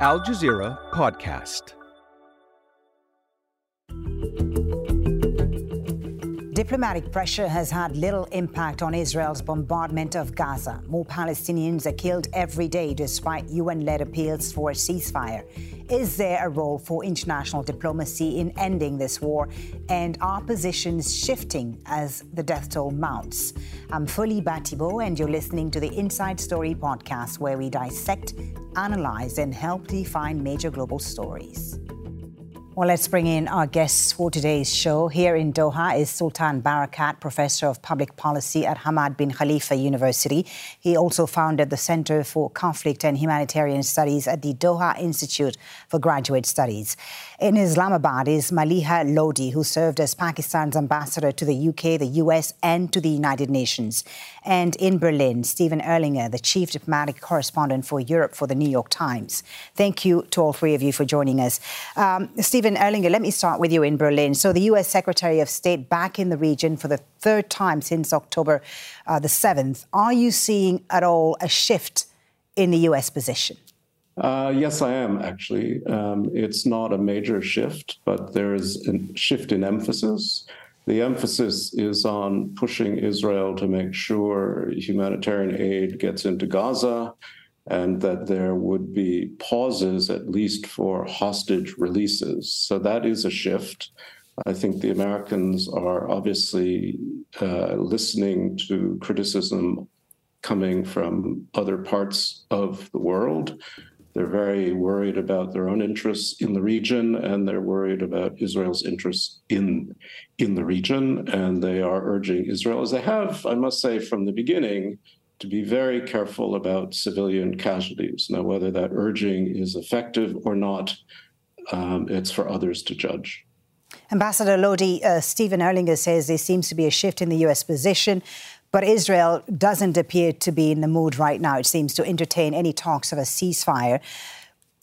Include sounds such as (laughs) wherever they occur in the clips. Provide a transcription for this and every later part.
Al Jazeera Podcast. Diplomatic pressure has had little impact on Israel's bombardment of Gaza. More Palestinians are killed every day despite UN led appeals for a ceasefire. Is there a role for international diplomacy in ending this war? And are positions shifting as the death toll mounts? I'm Folly Bah Thibault, and you're listening to the Inside Story podcast, where we dissect, analyze, and help define major global stories. Well, let's bring in our guests for today's show. Here in Doha is Sultan Barakat, Professor of Public Policy at Hamad bin Khalifa University. He also founded the Center for Conflict and Humanitarian Studies at the Doha Institute for Graduate Studies. In Islamabad is Maleeha Lodhi, who served as Pakistan's ambassador to the UK, the US, and to the United Nations. And in Berlin, Steven Erlanger, the chief diplomatic correspondent for Europe for the New York Times. Thank you to all three of you for joining us. Um, Steven, Steven Erlanger, let me start with you in Berlin. So, the US Secretary of State back in the region for the third time since October uh, the 7th. Are you seeing at all a shift in the US position? Uh, yes, I am actually. Um, it's not a major shift, but there is a shift in emphasis. The emphasis is on pushing Israel to make sure humanitarian aid gets into Gaza and that there would be pauses, at least for hostage releases. So that is a shift. I think the Americans are obviously uh, listening to criticism coming from other parts of the world. They're very worried about their own interests in the region, and they're worried about Israel's interests in in the region. And they are urging Israel, as they have, I must say, from the beginning, to be very careful about civilian casualties. Now, whether that urging is effective or not, um, it's for others to judge. Ambassador Lodhi, uh, Steven Erlanger says there seems to be a shift in the U.S. position, but Israel doesn't appear to be in the mood right now, it seems, to entertain any talks of a ceasefire.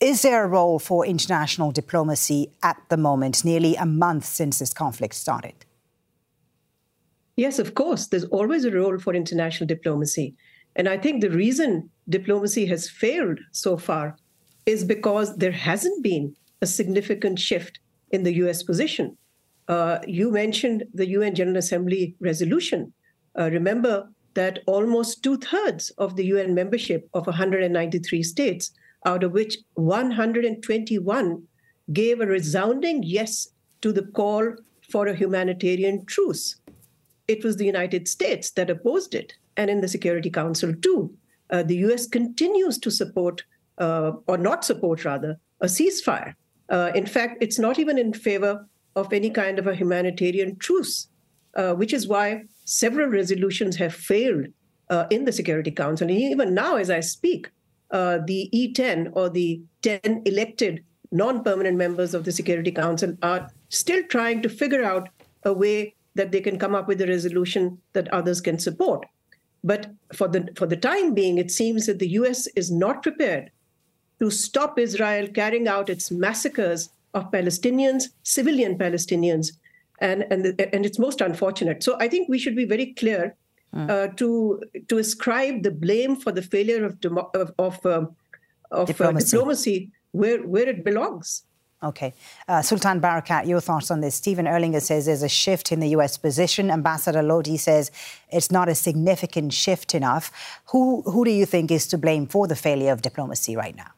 Is there a role for international diplomacy at the moment, nearly a month since this conflict started? Yes, of course. There's always a role for international diplomacy. And I think the reason diplomacy has failed so far is because there hasn't been a significant shift in the US position. Uh, you mentioned the UN General Assembly resolution. Uh, remember that almost two thirds of the UN membership of 193 states, out of which 121 gave a resounding yes to the call for a humanitarian truce it was the United States that opposed it, and in the Security Council too. Uh, the US continues to support, uh, or not support rather, a ceasefire. Uh, in fact, it's not even in favor of any kind of a humanitarian truce, uh, which is why several resolutions have failed uh, in the Security Council. And even now, as I speak, uh, the E10 or the 10 elected non permanent members of the Security Council are still trying to figure out a way that they can come up with a resolution that others can support. But for the for the time being, it seems that the U.S. is not prepared to stop Israel carrying out its massacres of Palestinians, civilian Palestinians, and and and it's most unfortunate. So I think we should be very clear mm. uh, to to ascribe the blame for the failure of demo- of of, uh, of diplomacy. Uh, diplomacy where where it belongs. Okay. Uh, Sultan Barakat, your thoughts on this. Steven Erlanger says there's a shift in the US position. Ambassador Lodhi says it's not a significant shift enough. Who, who do you think is to blame for the failure of diplomacy right now?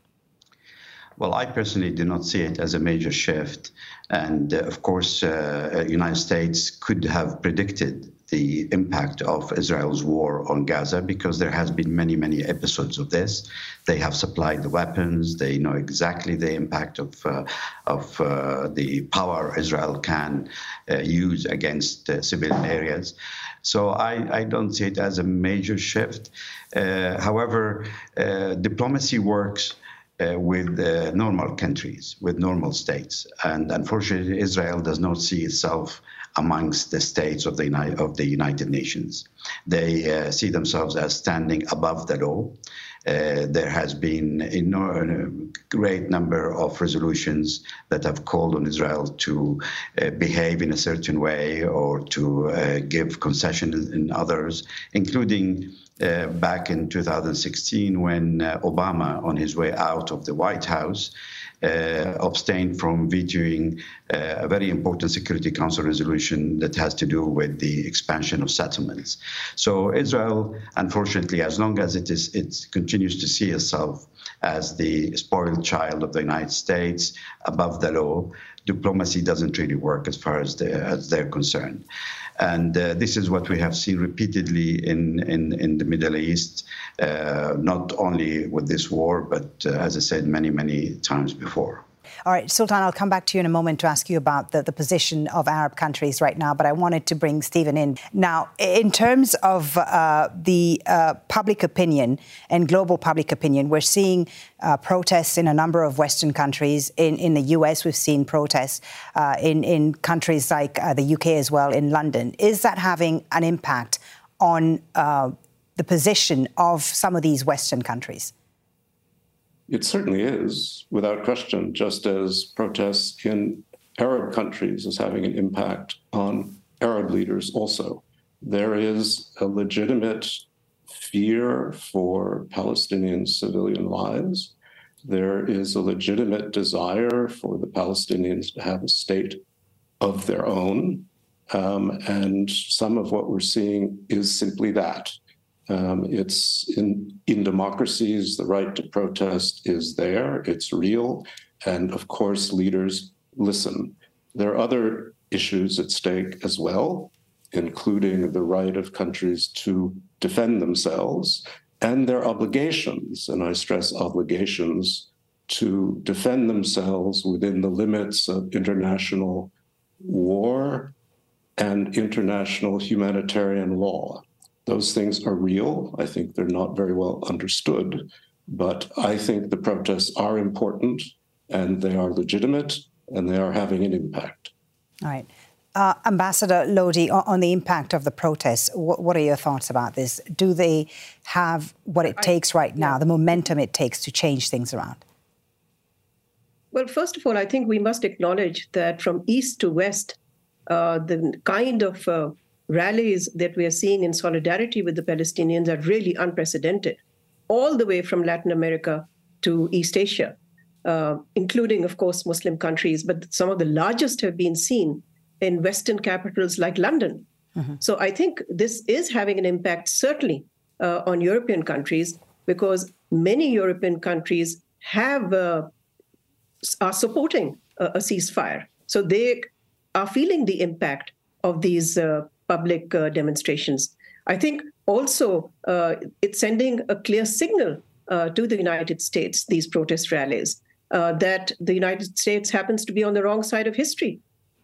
Well, I personally do not see it as a major shift. And uh, of course, uh, United States could have predicted the impact of Israel's war on Gaza because there has been many, many episodes of this. They have supplied the weapons. They know exactly the impact of uh, of uh, the power Israel can uh, use against uh, civilian areas. So I, I, don't see it as a major shift. Uh, however, uh, diplomacy works. Uh, with uh, normal countries, with normal states. And unfortunately, Israel does not see itself amongst the states of the, of the United Nations. They uh, see themselves as standing above the law. Uh, there has been a great number of resolutions that have called on Israel to uh, behave in a certain way or to uh, give concessions in others, including uh, back in 2016 when uh, Obama, on his way out of the White House, uh, abstained from vetoing uh, a very important Security Council resolution that has to do with the expansion of settlements. So Israel, unfortunately, as long as it is, it continues to see itself as the spoiled child of the United States, above the law, diplomacy doesn't really work as far as, the, as they're concerned. And uh, this is what we have seen repeatedly in, in, in the Middle East, uh, not only with this war, but uh, as I said, many, many times before. All right, Sultan, I'll come back to you in a moment to ask you about the, the position of Arab countries right now, but I wanted to bring Steven in. Now, in terms of uh, the uh, public opinion and global public opinion, we're seeing uh, protests in a number of Western countries. In, in the US, we've seen protests uh, in, in countries like uh, the UK as well, in London. Is that having an impact on uh, the position of some of these Western countries? It certainly is, without question, just as protests in Arab countries is having an impact on Arab leaders also. There is a legitimate fear for Palestinian civilian lives. There is a legitimate desire for the Palestinians to have a state of their own. Um, and some of what we're seeing is simply that um, it's in, in democracies, the right to protest is there, it's real. And of course, leaders listen. There are other issues at stake as well, including the right of countries to defend themselves and their obligations. And I stress obligations to defend themselves within the limits of international war and international humanitarian law. Those things are real. I think they're not very well understood. But I think the protests are important and they are legitimate and they are having an impact. All right. Uh, Ambassador Lodhi, on the impact of the protests, what, what, are your thoughts about this? Do they have what it takes right now, the momentum it takes to change things around? Well, first of all, I think we must acknowledge that from east to west, uh, the kind of uh, rallies that we are seeing in solidarity with the Palestinians are really unprecedented, all the way from Latin America to East Asia, uh, including, of course, Muslim countries. But some of the largest have been seen in Western capitals like London. Mm-hmm. So I think this is having an impact, certainly, uh, on European countries, because many European countries have uh, are supporting a, a, ceasefire. So they are feeling the impact of these uh, public uh, demonstrations. I think also uh, it's sending a clear signal uh, to the United States, these protest rallies, uh, that the United States happens to be on the wrong side of history,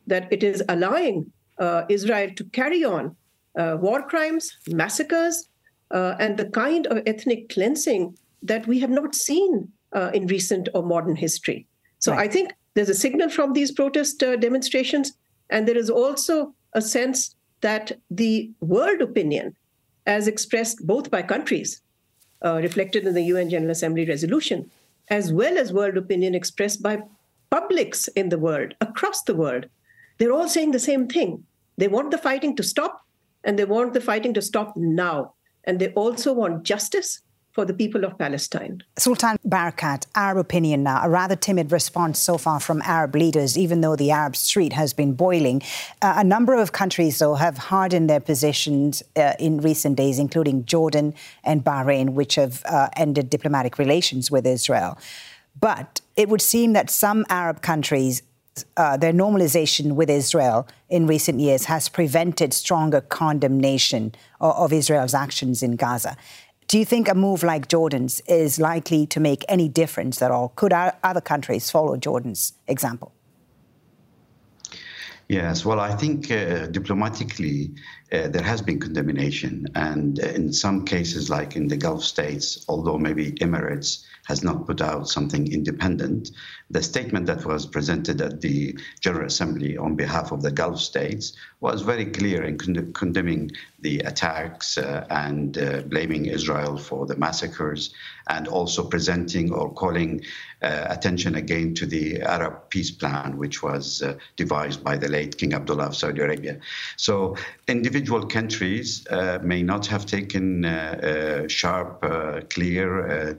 that it is allowing uh, Israel to carry on uh, war crimes, massacres, and the kind of ethnic cleansing that we have not seen in recent or modern history. So right. I think there's a signal from these protest demonstrations, and there is also a sense that the world opinion, as expressed both by countries, uh, reflected in the UN General Assembly resolution, as well as world opinion expressed by publics in the world, across the world, they're all saying the same thing. They want the fighting to stop, and they want the fighting to stop now. And they also want justice for the people of Palestine. Sultan Barakat, Arab opinion now, a rather timid response so far from Arab leaders, even though the Arab street has been boiling. Uh, a number of countries, though, have hardened their positions uh, in recent days, including Jordan and Bahrain, which have uh, ended diplomatic relations with Israel. But it would seem that some Arab countries uh, their normalization with Israel in recent years has prevented stronger condemnation of, of, Israel's actions in Gaza. Do you think a move like Jordan's is likely to make any difference at all? Could other countries follow Jordan's example? Yes, well, I think uh, diplomatically, uh, there has been condemnation. And in some cases, like in the Gulf states, although maybe Emirates has not put out something independent, the statement that was presented at the General Assembly on behalf of the Gulf states was very clear in con- condemning the attacks uh, and uh, blaming Israel for the massacres, and also presenting or calling uh, attention again to the Arab peace plan, which was uh, devised by the late King Abdullah of Saudi Arabia. So individual countries uh, may not have taken a sharp, clear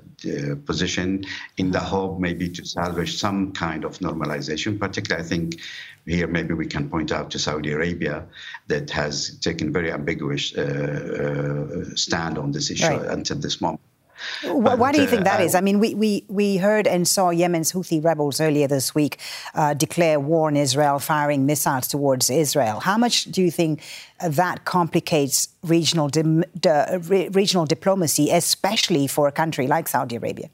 position in the hope maybe to salvage some kind of normalization. Particularly, I think here maybe we can point out to Saudi Arabia that has taken very ambiguous uh, uh, stand on this issue right. until this moment. But, Why do you think that uh, is? I mean, we, we, we heard and saw Yemen's Houthi rebels earlier this week uh, declare war on Israel, firing missiles towards Israel. How much do you think that complicates regional, di- di- regional diplomacy, especially for a country like Saudi Arabia?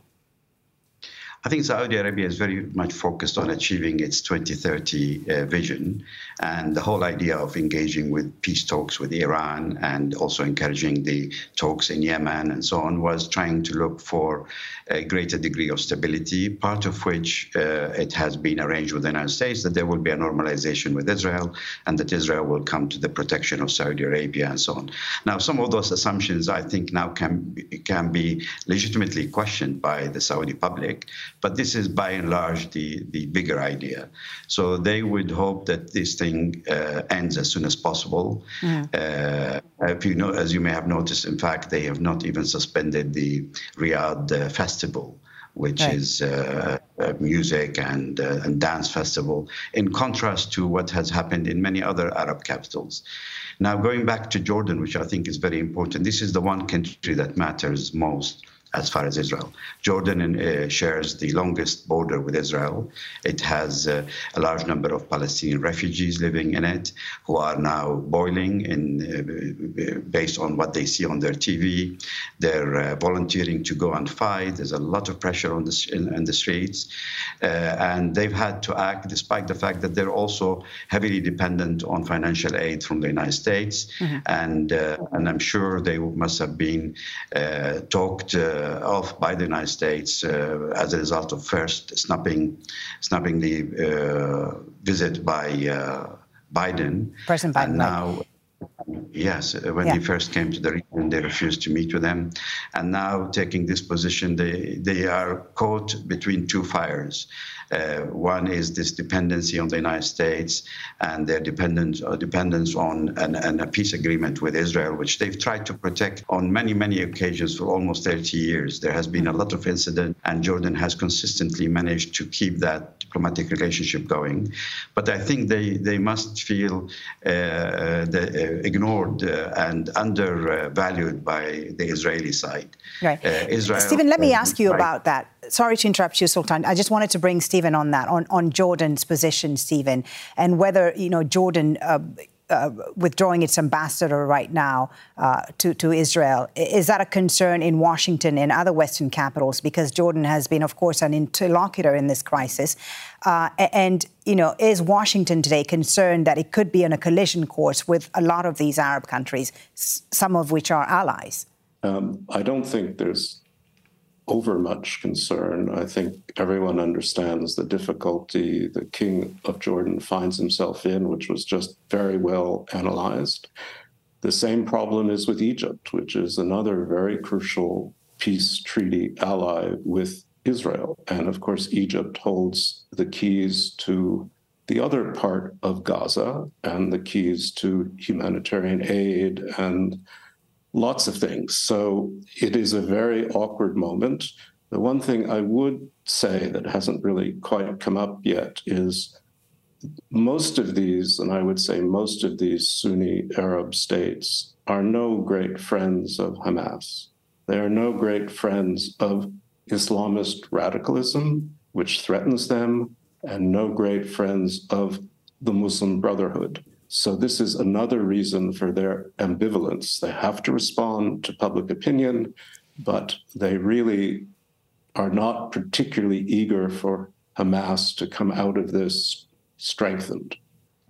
I think Saudi Arabia is very much focused on achieving its 2030 uh, vision. And the whole idea of engaging with peace talks with Iran and also encouraging the talks in Yemen and so on was trying to look for a greater degree of stability, part of which uh, it has been arranged with the United States that there will be a normalization with Israel and that Israel will come to the protection of Saudi Arabia and so on. Now, some of those assumptions I think now can, can be legitimately questioned by the Saudi public but this is by and large the, the bigger idea. So they would hope that this thing uh, ends as soon as possible. Yeah. Uh, if you know, as you may have noticed, in fact, they have not even suspended the Riyadh uh, festival which right. is uh, music and, uh, and dance festival, in contrast to what has happened in many other Arab capitals. Now, going back to Jordan, which I think is very important, this is the one country that matters most as far as Israel. Jordan uh, shares the longest border with Israel. It has uh, a large number of Palestinian refugees living in it who are now boiling in, uh, based on what they see on their TV. They're uh, volunteering to go and fight. There's a lot of pressure on the, in, in the streets. Uh, and they've had to act despite the fact that they're also heavily dependent on financial aid from the United States. Mm-hmm. And, uh, and I'm sure they must have been talked uh, off by the United States uh, as a result of first snapping, snapping the uh, visit by Biden. President Biden. And now, Yes, when yeah. he first came to the region, they refused to meet with them. and now taking this position, they they are caught between two fires. Uh, one is this dependency on the United States and their dependence, uh, dependence on an, an, a peace agreement with Israel, which they've tried to protect on many, many occasions for almost 30 years. There has been a lot of incident, and Jordan has consistently managed to keep that diplomatic relationship going. But I think they, they must feel uh, the, uh, ignored uh, and undervalued by the Israeli side. Right. Israel, Steven, let me ask you right. about that sorry to interrupt you, Sultan. I just wanted to bring Steven on that, on, on Jordan's position, Steven, and whether, you know, Jordan uh, uh, withdrawing its ambassador right now uh, to, to Israel. Is that a concern in Washington and other Western capitals? Because Jordan has been, of course, an interlocutor in this crisis. Uh, and, you know, is Washington today concerned that it could be on a collision course with a lot of these Arab countries, some of which are allies? Um, I don't think there's over much concern. I think everyone understands the difficulty the King of Jordan finds himself in, which was just very well analyzed. The same problem is with Egypt, which is another very crucial peace treaty ally with Israel. And of course, Egypt holds the keys to the other part of Gaza and the keys to humanitarian aid and lots of things. So it is a very awkward moment. The one thing I would say that hasn't really quite come up yet is most of these, and I would say most of these Sunni Arab states, are no great friends of Hamas. They are no great friends of Islamist radicalism, which threatens them, and no great friends of the Muslim Brotherhood. So, this is another reason for their ambivalence. They have to respond to public opinion, but they really are not particularly eager for Hamas to come out of this strengthened.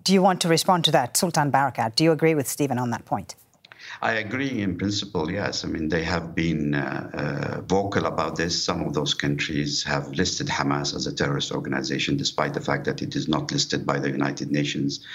Do you want to respond to that, Sultan Barakat? Do you agree with Steven on that point? I agree in principle, yes. I mean, they have been uh, uh, vocal about this. Some of those countries have listed Hamas as a terrorist organization, despite the fact that it is not listed by the United Nations,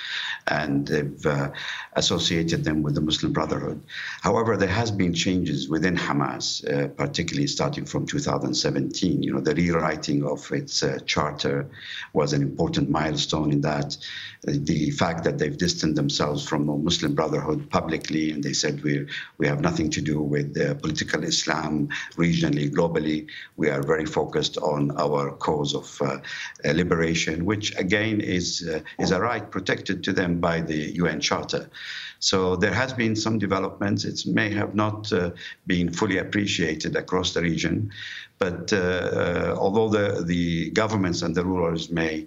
and they've uh, associated them with the Muslim Brotherhood. However, there has been changes within Hamas, uh, particularly starting from 2017. You know, the rewriting of its uh, charter was an important milestone in that. The fact that they've distanced themselves from the Muslim Brotherhood publicly, and they said said we we have nothing to do with political Islam regionally, globally. We are very focused on our cause of uh, liberation, which again is uh, is a right protected to them by the UN Charter. So there has been some developments. It may have not uh, been fully appreciated across the region, but uh, uh, although the the governments and the rulers may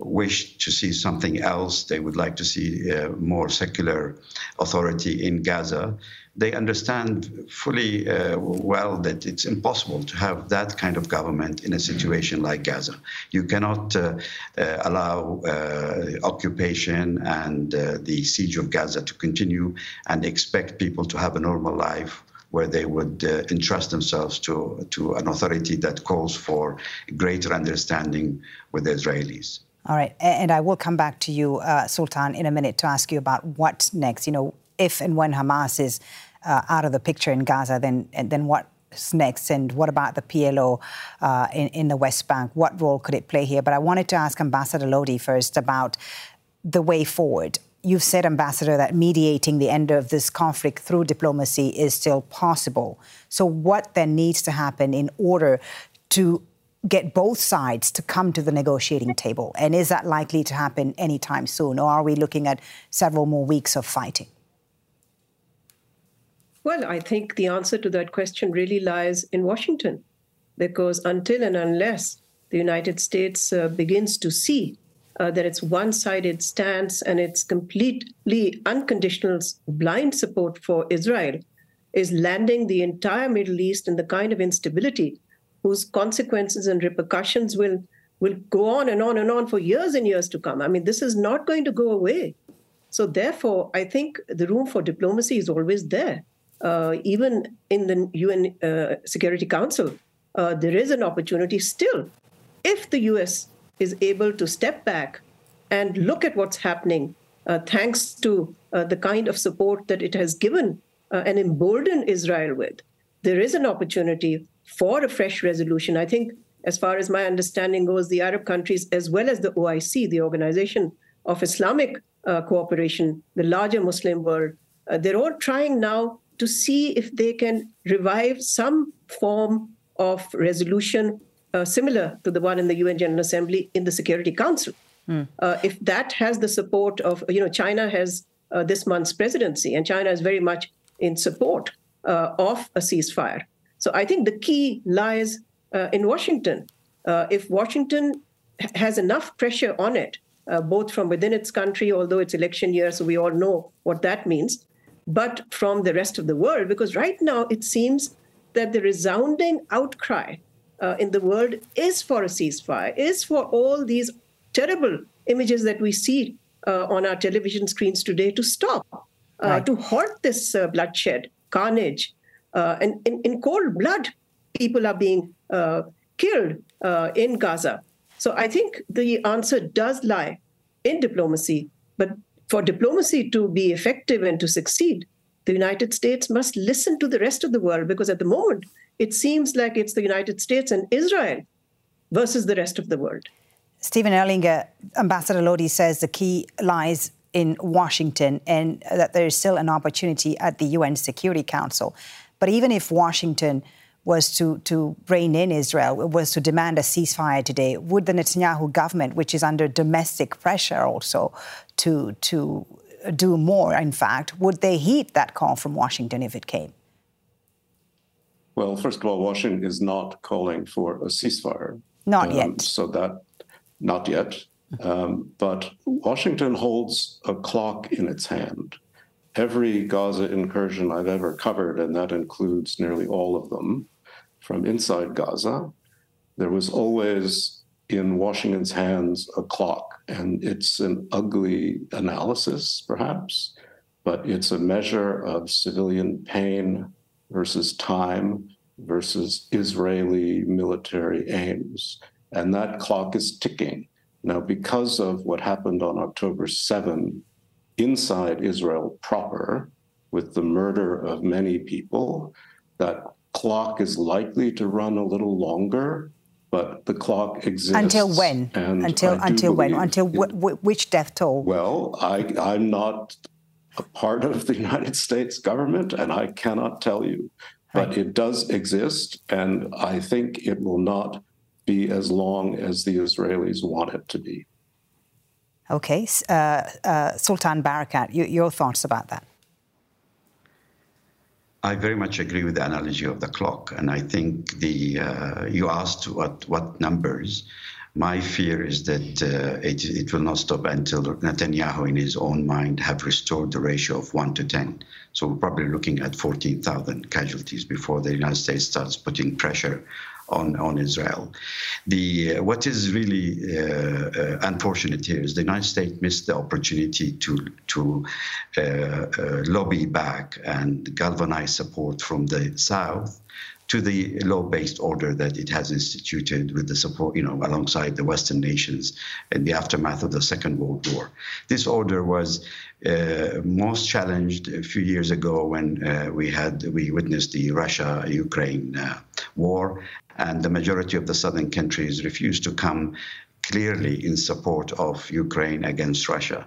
wish to see something else. They would like to see uh, more secular authority in Gaza. They understand fully uh, well that it's impossible to have that kind of government in a situation like Gaza. You cannot uh, uh allow uh, occupation and uh, the siege of Gaza to continue and expect people to have a normal life where they would uh, entrust themselves to, to an authority that calls for greater understanding with the Israelis. All right. And I will come back to you, uh, Sultan, in a minute to ask you about what next. You know, if and when Hamas is uh, out of the picture in Gaza, then, then what's next? And what about the PLO uh, in, in the West Bank? What role could it play here? But I wanted to ask Ambassador Lodhi first about the way forward. You've said, Ambassador, that mediating the end of this conflict through diplomacy is still possible. So, what then needs to happen in order to get both sides to come to the negotiating table? And is that likely to happen anytime soon? Or are we looking at several more weeks of fighting? Well, I think the answer to that question really lies in Washington, because until and unless the United States uh, begins to see uh, that its one sided stance and its completely unconditional blind support for Israel is landing the entire Middle East in the kind of instability whose consequences and repercussions will will go on and on and on for years and years to come. I mean, this is not going to go away. So therefore, I think the room for diplomacy is always there. Uh, even in the UN uh, Security Council, uh, there is an opportunity still, if the US is able to step back and look at what's happening, thanks to the kind of support that it has given and emboldened Israel with, there is an opportunity for a fresh resolution. I think, as far as my understanding goes, the Arab countries, as well as the OIC, the Organization of Islamic uh, Cooperation, the larger Muslim world, uh, they're all trying now to see if they can revive some form of resolution uh, similar to the one in the UN General Assembly in the Security Council. Mm. if that has the support of, you know, China has uh, this month's presidency, and China is very much in support uh, of a ceasefire. So I think the key lies uh, in Washington. Uh, if Washington has enough pressure on it, uh, both from within its country, although it's election year, so we all know what that means, but from the rest of the world, because right now it seems that the resounding outcry uh, in the world is for a ceasefire, is for all these terrible images that we see uh, on our television screens today to stop, uh, right. to halt this bloodshed, carnage, uh, and in, in, cold blood, people are being uh, killed uh, in Gaza. So I think the answer does lie in diplomacy. But for diplomacy to be effective and to succeed, the United States must listen to the rest of the world because at the moment, it seems like it's the United States and Israel versus the rest of the world. Steven Erlanger, Ambassador Lodhi says the key lies in Washington and that there is still an opportunity at the UN Security Council. But even if Washington was to, to rein in Israel, was to demand a ceasefire today, would the Netanyahu government, which is under domestic pressure also to, to do more, in fact, would they heed that call from Washington if it came? Well, first of all, Washington is not calling for a ceasefire. Not um, yet. So that, not yet. Um, but Washington holds a clock in its hand every Gaza incursion I've ever covered, and that includes nearly all of them from inside Gaza, there was always in Washington's hands a clock, and it's an ugly analysis, perhaps, but it's a measure of civilian pain versus time versus Israeli military aims. And that clock is ticking. Now, because of what happened on October 7 inside Israel proper, with the murder of many people, that clock is likely to run a little longer, but the clock exists. Until when? until until when? Until w- which death toll? Well, I, I'm not a part of the (laughs) United States government, and I cannot tell you. But right. it does exist, and I think it will not be as long as the Israelis want it to be. Okay. Uh, uh, Sultan Barakat, you, your thoughts about that? I very much agree with the analogy of the clock, and I think the uh, you asked what what numbers. My fear is that uh, it, it will not stop until Netanyahu, in his own mind, have restored the ratio of one to ten. So we're probably looking at 14,000 casualties before the United States starts putting pressure on, on Israel. The uh, what is really uh, uh, unfortunate here is the United States missed the opportunity to to lobby back and galvanize support from the South to the law-based order that it has instituted with the support, you know, alongside the Western nations in the aftermath of the Second World War. This order was uh, most challenged a few years ago when uh, we had we witnessed the Russia-Ukraine uh, war, and the majority of the southern countries refused to come clearly in support of Ukraine against Russia.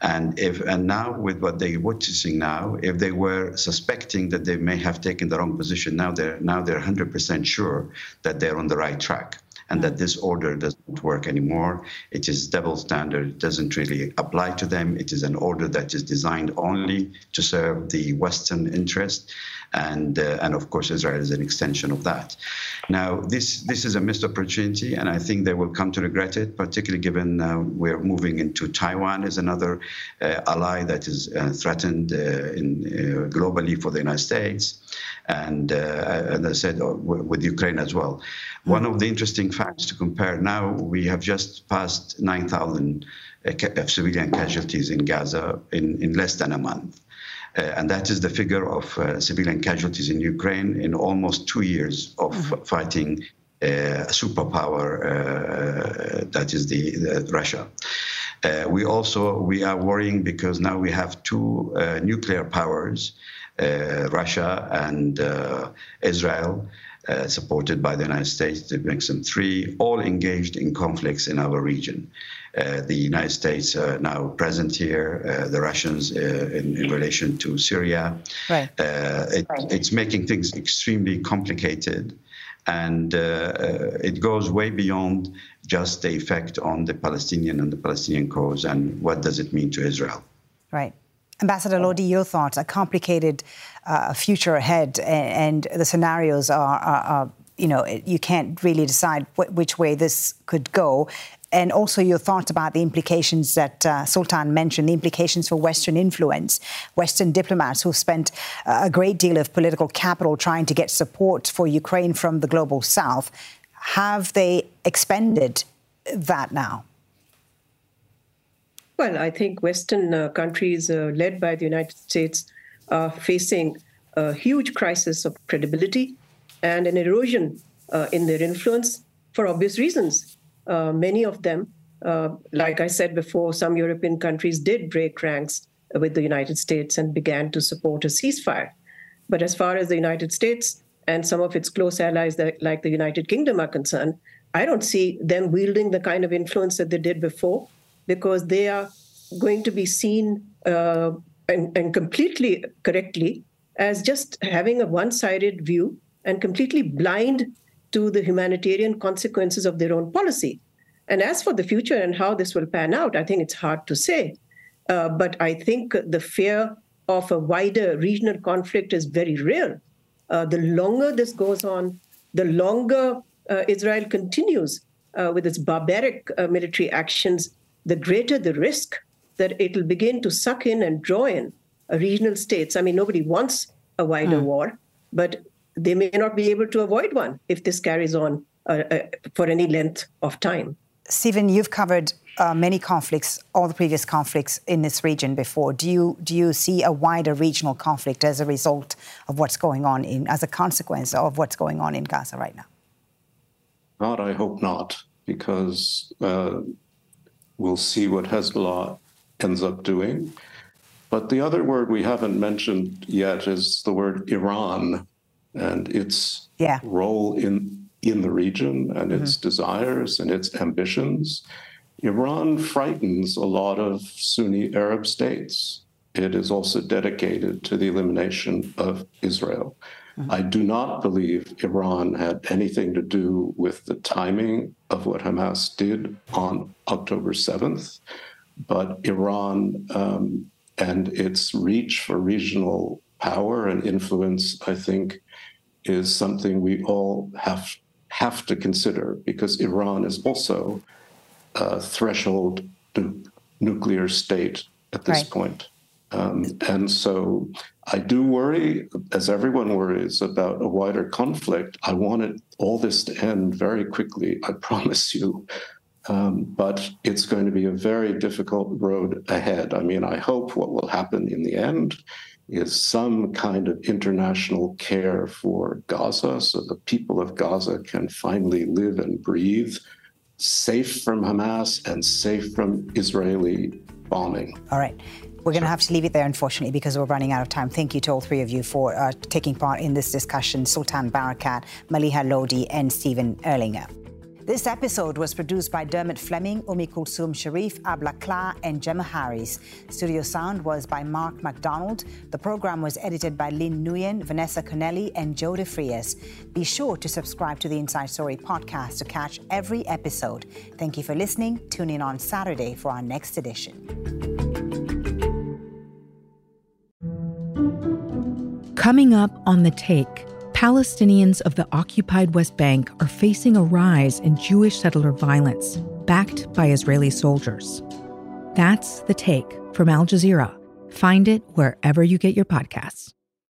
And if and now with what they're witnessing now, if they were suspecting that they may have taken the wrong position, now they're now they're 100% sure that they're on the right track and that this order doesn't work anymore. It is double standard, it doesn't really apply to them. It is an order that is designed only to serve the Western interest and uh, and of course Israel is an extension of that. Now this this is a missed opportunity, and I think they will come to regret it, particularly given uh, we're moving into Taiwan as another uh, ally that is uh, threatened uh, in uh, globally for the United States, and as I said with Ukraine as well. Mm-hmm. One of the interesting facts to compare now we have just passed 9,000 civilian casualties in Gaza in, in less than a month. Uh, and that is the figure of uh, civilian casualties in Ukraine in almost two years of mm-hmm. fighting uh, a superpower that is the, the Russia. Uh, we also we are worrying because now we have two uh, nuclear powers, uh, Russia and Israel, supported by the United States. That makes them three, all engaged in conflicts in our region. Uh, the United States uh, now present here, uh, the Russians in, in, relation to Syria. Right. It, right. It's making things extremely complicated. And it goes way beyond just the effect on the Palestinian and the Palestinian cause and what does it mean to Israel. Right. Ambassador Lodhi, your thoughts, a complicated uh, future ahead, and, and the scenarios are, are, are, you know, you can't really decide wh- which way this could go and also your thoughts about the implications that uh, Sultan mentioned, the implications for Western influence, Western diplomats who've spent a great deal of political capital trying to get support for Ukraine from the global south. Have they expended that now? Well, I think Western uh, countries, uh, led by the United States, are facing a huge crisis of credibility and an erosion uh, in their influence for obvious reasons uh, many of them, uh, like I said before, some European countries did break ranks with the United States and began to support a ceasefire. But as far as the United States and some of its close allies, that, like the United Kingdom, are concerned, I don't see them wielding the kind of influence that they did before because they are going to be seen uh, and, and completely correctly as just having a one sided view and completely blind to the humanitarian consequences of their own policy. And as for the future and how this will pan out, I think it's hard to say. Uh, but I think the fear of a wider regional conflict is very real. Uh, the longer this goes on, the longer uh, Israel continues uh, with its barbaric uh, military actions, the greater the risk that it'll begin to suck in and draw in regional states. I mean, nobody wants a wider mm. war, but they may not be able to avoid one if this carries on uh, uh, for any length of time. Steven, you've covered uh, many conflicts, all the previous conflicts in this region before. Do you do you see a wider regional conflict as a result of what's going on in, as a consequence of what's going on in Gaza right now? God, I hope not, because uh, we'll see what Hezbollah ends up doing. But the other word we haven't mentioned yet is the word Iran and its yeah. role in in the region and its mm-hmm. desires and its ambitions. Iran frightens a lot of Sunni Arab states. It is also dedicated to the elimination of Israel. Mm-hmm. I do not believe Iran had anything to do with the timing of what Hamas did on October 7th, but Iran um, and its reach for regional power and influence, I think, is something we all have have to consider because Iran is also a threshold nu- nuclear state at this right. point. Um, and so I do worry, as everyone worries, about a wider conflict. I want it, all this to end very quickly, I (laughs) promise you. Um, but it's going to be a very difficult road ahead. I mean, I hope what will happen in the end is some kind of international care for Gaza so the people of Gaza can finally live and breathe safe from Hamas and safe from Israeli bombing. All right. We're going to have to leave it there, unfortunately, because we're running out of time. Thank you to all three of you for uh, taking part in this discussion Sultan Barakat, Maleeha Lodhi, and Steven Erlanger. This episode was produced by Dermot Fleming, Umi Kulsum Sharif, Abla Kla, and Gemma Harris. Studio sound was by Mark MacDonald. The program was edited by Lynn Nguyen, Vanessa Connelly, and Joe DeFrias. Be sure to subscribe to the Inside Story podcast to catch every episode. Thank you for listening. Tune in on Saturday for our next edition. Coming up on the take. Palestinians of the occupied West Bank are facing a rise in Jewish settler violence, backed by Israeli soldiers. That's the take from Al Jazeera. Find it wherever you get your podcasts.